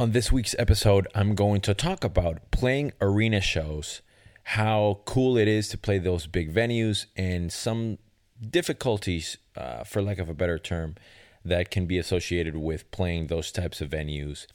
On this week's episode, I'm going to talk about playing arena shows, how cool it is to play those big venues, and some difficulties, uh, for lack of a better term, that can be associated with playing those types of venues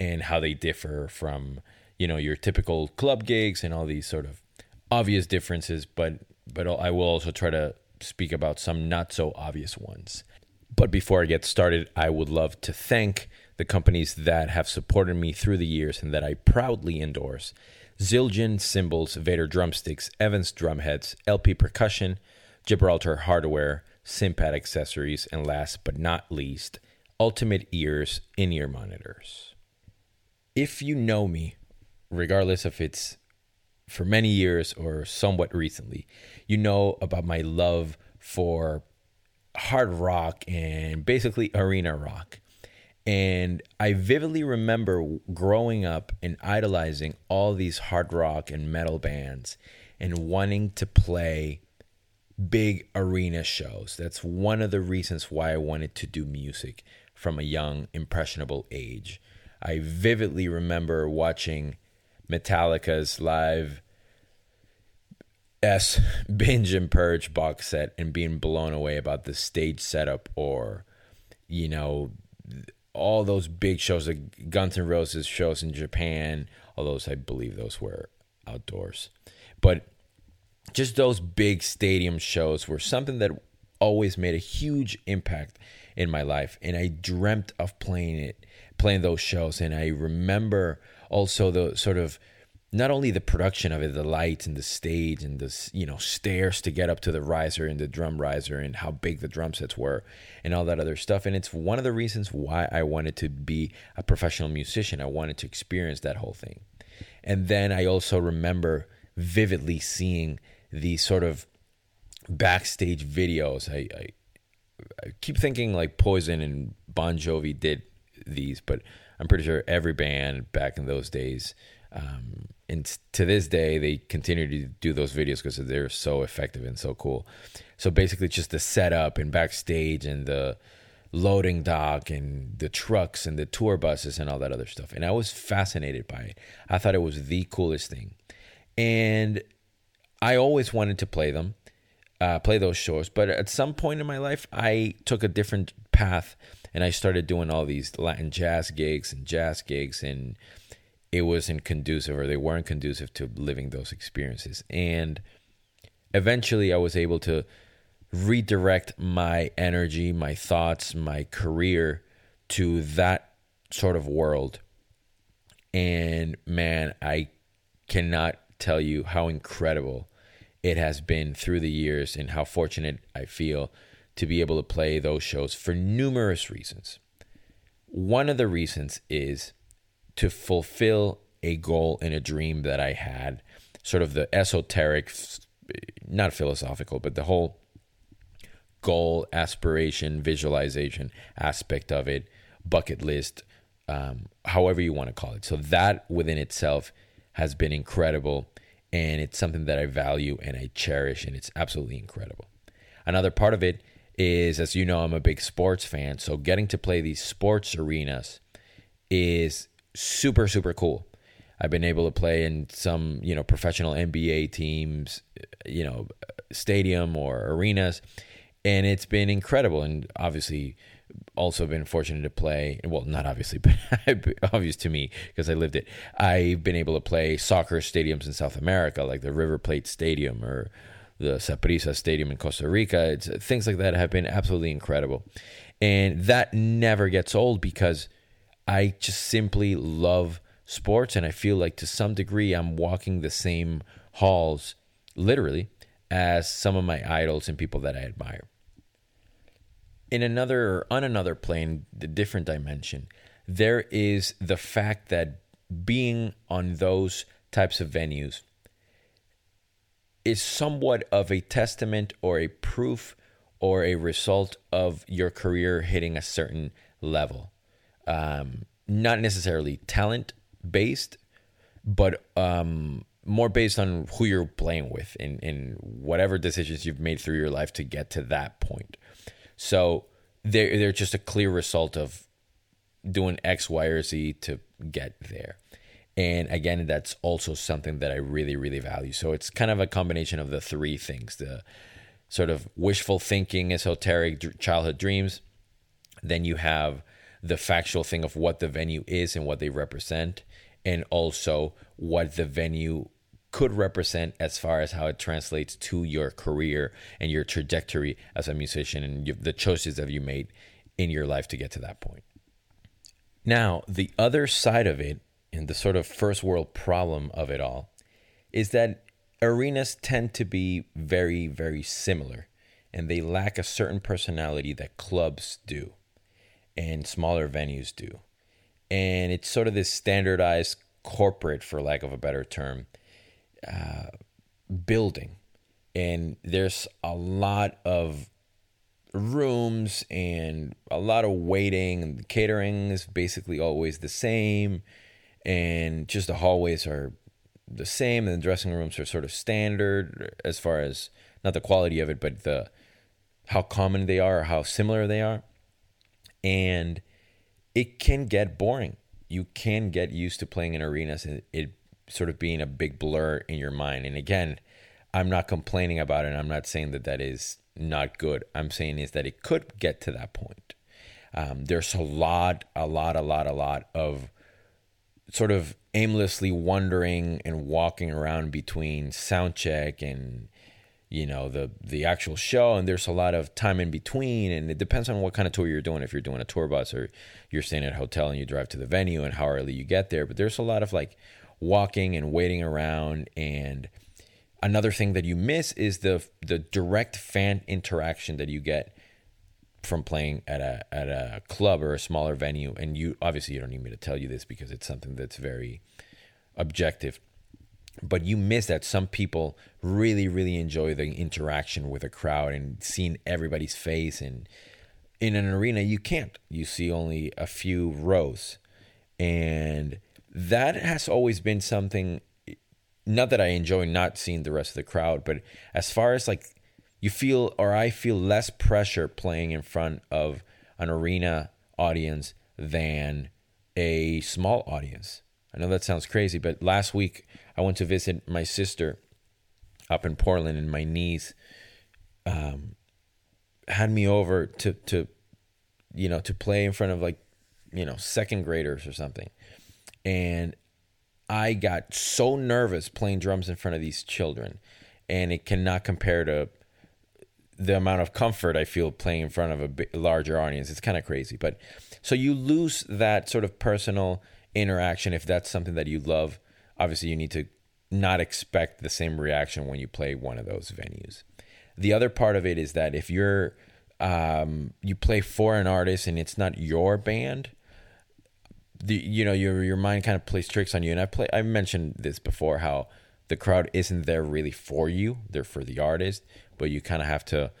and how they differ from you know your typical club gigs and all these sort of obvious differences, but but I will also try to speak about some not so obvious ones. But before I get started, I would love to thank the companies that have supported me through the years and that I proudly endorse. Zildjian Cymbals, Vater Drumsticks, Evans Drumheads, LP Percussion, Gibraltar Hardware, Cympad Accessories, and last but not least, Ultimate Ears in ear monitors. If you know me, regardless if it's for many years or somewhat recently, you know about my love for hard rock and basically arena rock. And I vividly remember growing up and idolizing all these hard rock and metal bands and wanting to play big arena shows. That's one of the reasons why I wanted to do music from a young, impressionable age. I vividly remember watching Metallica's live S binge and purge box set and being blown away about the stage setup or you know all those big shows like Guns N' Roses shows in Japan all those I believe those were outdoors. But just those big stadium shows were something that always made a huge impact in my life. And I dreamt of playing it playing those shows. And I remember also the sort of not only the production of it, the lights and the stage and the you know stairs to get up to the riser and the drum riser and how big the drum sets were and all that other stuff. And it's one of the reasons why I wanted to be a professional musician. I wanted to experience that whole thing. And then I also remember vividly seeing the sort of backstage videos. I, I, I keep thinking like Poison and Bon Jovi did these, but I'm pretty sure every band back in those days um, and to this day they continue to do those videos because they're so effective and so cool. So basically just the setup and backstage and the loading dock and the trucks and the tour buses and all that other stuff. And i was fascinated by it. I thought it was the coolest thing. And i always wanted to play them uh, play those shows. But at some point in my life i took a different path and i started doing all these latin jazz gigs and jazz gigs and it wasn't conducive or they weren't conducive to living those experiences. And eventually I was able to redirect my energy, my thoughts, my career to that sort of world. And man, I cannot tell you how incredible it has been through the years and how fortunate I feel to be able to play those shows for numerous reasons. One of the reasons is to fulfill a goal and a dream that I had, sort of the esoteric, not philosophical, but the whole goal, aspiration, visualization aspect of it, bucket list, um, however you want to call it. So that within itself has been incredible. And it's something that I value and I cherish, and it's absolutely incredible. Another part of it is, as you know, I'm a big sports fan. So getting to play these sports arenas is super super cool. I've been able to play in some you know professional NBA teams, you know, stadium or arenas, and it's been incredible. And obviously, also been fortunate to play. Well, not obviously, but obvious to me because I lived it. I've been able to play soccer stadiums in South America, like the River Plate Stadium or the Saprissa Stadium in Costa Rica. It's, things like that have been absolutely incredible, and that never gets old because I just simply love sports, and I feel like to some degree I'm walking the same halls, literally, as some of my idols and people that I admire. In another, on another plane, the different dimension, there is the fact that being on those types of venues is somewhat of a testament or a proof or a result of your career hitting a certain level. Um, not necessarily talent based, but um, more based on who you're playing with and, and whatever decisions you've made through your life to get to that point. So they're, they're just a clear result of doing X, Y, or Z to get there. And again, that's also something that I really, really value. So it's kind of a combination of the three things the sort of wishful thinking, esoteric childhood dreams. Then you have the factual thing of what the venue is and what they represent, and also what the venue could represent as far as how it translates to your career and your trajectory as a musician and the choices that you made in your life to get to that point. Now, the other side of it, and the sort of first world problem of it all, is that arenas tend to be very, very similar, and they lack a certain personality that clubs do and smaller venues do. And it's sort of this standardized corporate, for lack of a better term, uh, building. And there's a lot of rooms and a lot of waiting, and the catering is basically always the same. And just the hallways are the same, and the dressing rooms are sort of standard as far as not the quality of it, but the how common they are or how similar they are and it can get boring. You can get used to playing in arenas and it sort of being a big blur in your mind. And again, I'm not complaining about it. I'm not saying that that is not good. I'm saying is that it could get to that point. Um, there's a lot, a lot, a lot, a lot of sort of aimlessly wandering and walking around between sound check and you know the the actual show and there's a lot of time in between and it depends on what kind of tour you're doing. If you're doing a tour bus or you're staying at a hotel and you drive to the venue and how early you get there but there's a lot of like walking and waiting around and another thing that you miss is the the direct fan interaction that you get from playing at a at a club or a smaller venue and you obviously you don't need me to tell you this because it's something that's very objective but you miss that some people really really enjoy the interaction with a crowd and seeing everybody's face. And in an arena you can't. You see only a few rows. And that has always been something not that i enjoy not seeing the rest of the crowd but as far as like you feel or i feel less pressure playing in front of an arena audience than a small audience i know that sounds crazy but last week I went to visit my sister up in Portland, and my niece um, had me over to to you know to play in front of like you know second graders or something, and I got so nervous playing drums in front of these children, and it cannot compare to the amount of comfort I feel playing in front of a larger audience. It's kind of crazy, but so you lose that sort of personal interaction if that's something that you love obviously you need to not expect the same reaction when you play one of those venues. The other part of it is that if you're um, you play for an artist and it's not your band, the you know your your mind kind of plays tricks on you. And I play I mentioned this before how the crowd isn't there really for you; they're for the artist. But you kind of have to,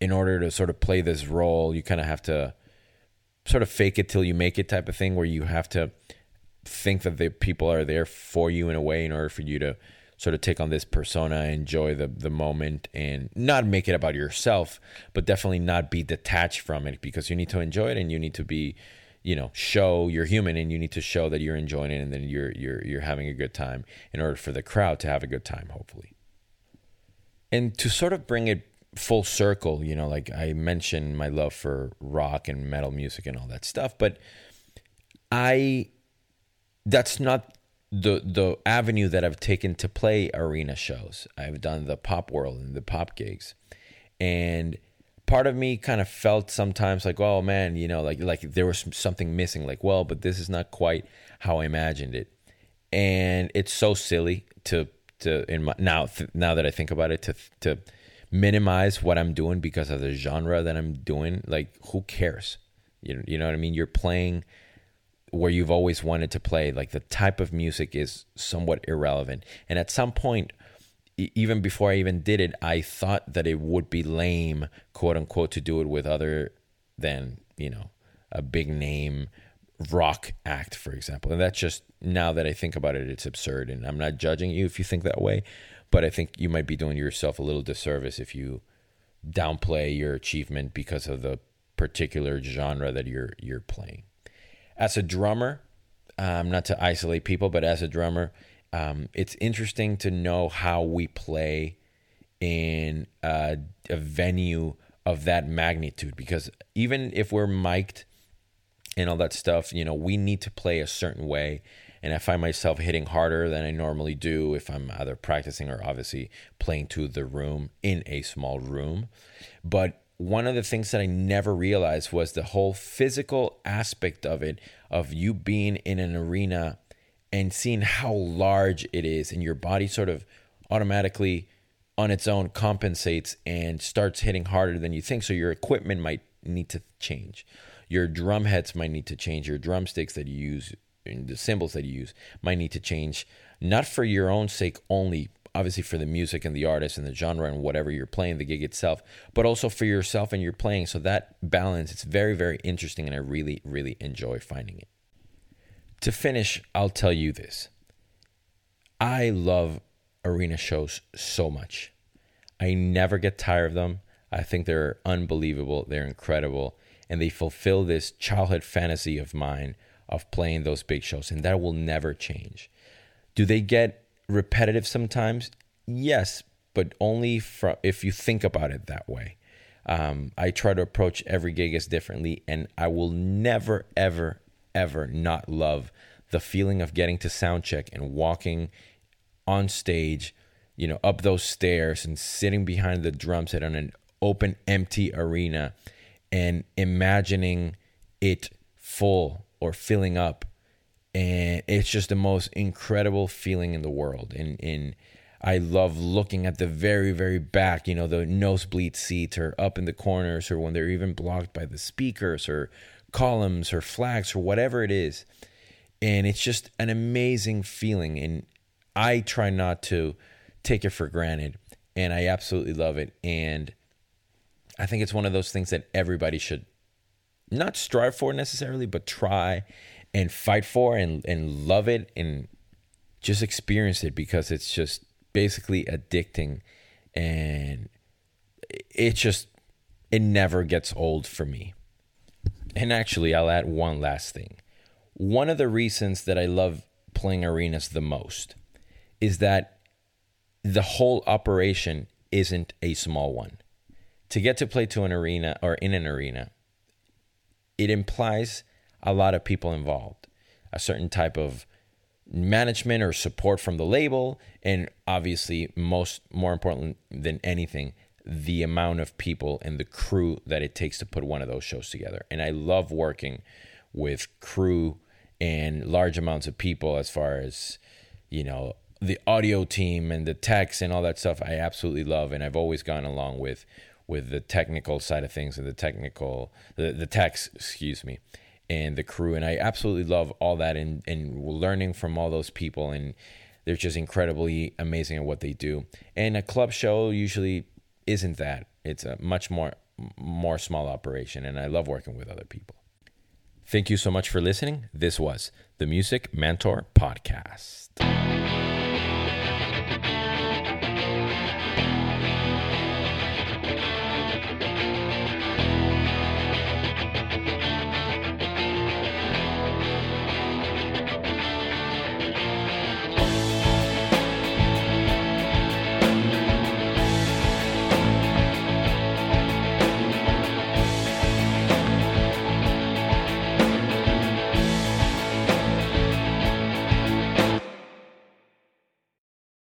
in order to sort of play this role, you kind of have to sort of fake it till you make it type of thing, where you have to think that the people are there for you in a way in order for you to sort of take on this persona, enjoy the the moment, and not make it about yourself, but definitely not be detached from it because you need to enjoy it and you need to be, you know, show you're human and you need to show that you're enjoying it and then you're you're you're having a good time in order for the crowd to have a good time, hopefully. And to sort of bring it full circle, you know, like I mentioned my love for rock and metal music and all that stuff, but I that's not the the avenue that I've taken to play arena shows. I've done the pop world and the pop gigs. And part of me kind of felt sometimes like, oh man, you know, like like there was something missing. Like, well, but this is not quite how I imagined it. And it's so silly to to in my now now that I think about it to to minimize what I'm doing because of the genre that I'm doing. Like, who cares? You you know what I mean? You're playing where you've always wanted to play. Like the type of music is somewhat irrelevant. And at some point, even before I even did it, I thought that it would be lame, quote unquote, to do it with other than, you know, a big name rock act, for example. And that's just now that I think about it, it's absurd. And I'm not judging you if you think that way, but I think you might be doing yourself a little disservice if you downplay your achievement because of the particular genre that you're you're playing. As a drummer, um, not to isolate people, but as a drummer, um, it's interesting to know how we play in a, a venue of that magnitude because even if we're mic'd and all that stuff, you know, we need to play a certain way. And I find myself hitting harder than I normally do if I'm either practicing or obviously playing to the room in a small room. But one of the things that I never realized was the whole physical aspect of it, of you being in an arena and seeing how large it is, and your body sort of automatically on its own compensates and starts hitting harder than you think. So your equipment might need to change. Your drum heads might need to change. Your drumsticks that you use, the cymbals that you use, might need to change, not for your own sake only, obviously for the music and the artist and the genre and whatever you're playing, the gig itself, but also for yourself and your playing. So that balance, it's very, very interesting, and I really, really enjoy finding it. To finish, I'll tell you this. I love arena shows so much. I never get tired of them. I think they're unbelievable. They're incredible and they fulfill this childhood fantasy of mine of playing those big shows, and that will never change. Do they get repetitive sometimes? Yes, but only from if you think about it that way. Um, I try to approach every gig as differently, and I will never, ever, ever not love the feeling of getting to sound check and walking on stage, you know, up those stairs and sitting behind the drum set on an open, empty arena and imagining it full or filling up and it's just the most incredible feeling in the world. And in I love looking at the very very back you know the nosebleed seats or up in the corners or when they're even blocked by the speakers or columns or flags or whatever it is. And it's just an amazing feeling. And I try not to take it for granted and I absolutely love it. And I think it's one of those things that everybody should not strive for necessarily, but try and fight for and, and love it and just experience it because it's just basically addicting and it just it never gets old for me. And actually, I'll add one last thing. One of the reasons that I love playing arenas the most is that the whole operation isn't a small one to get to play to an arena or in an arena, it implies a lot of people involved, a certain type of management or support from the label, and obviously, most more important than anything, the amount of people and the crew that it takes to put one of those shows together. And I love working with crew and large amounts of people as far as, you know, the audio team and the techs and all that stuff I absolutely love and I've always gone along with with the technical side of things and the technical the the techs excuse me and the crew. And I absolutely love all that and and learning from all those people. And they're just incredibly amazing at what they do. And a club show usually isn't that. It's a much more more small operation and I love working with other people. Thank you so much for listening. This was the music mentor podcast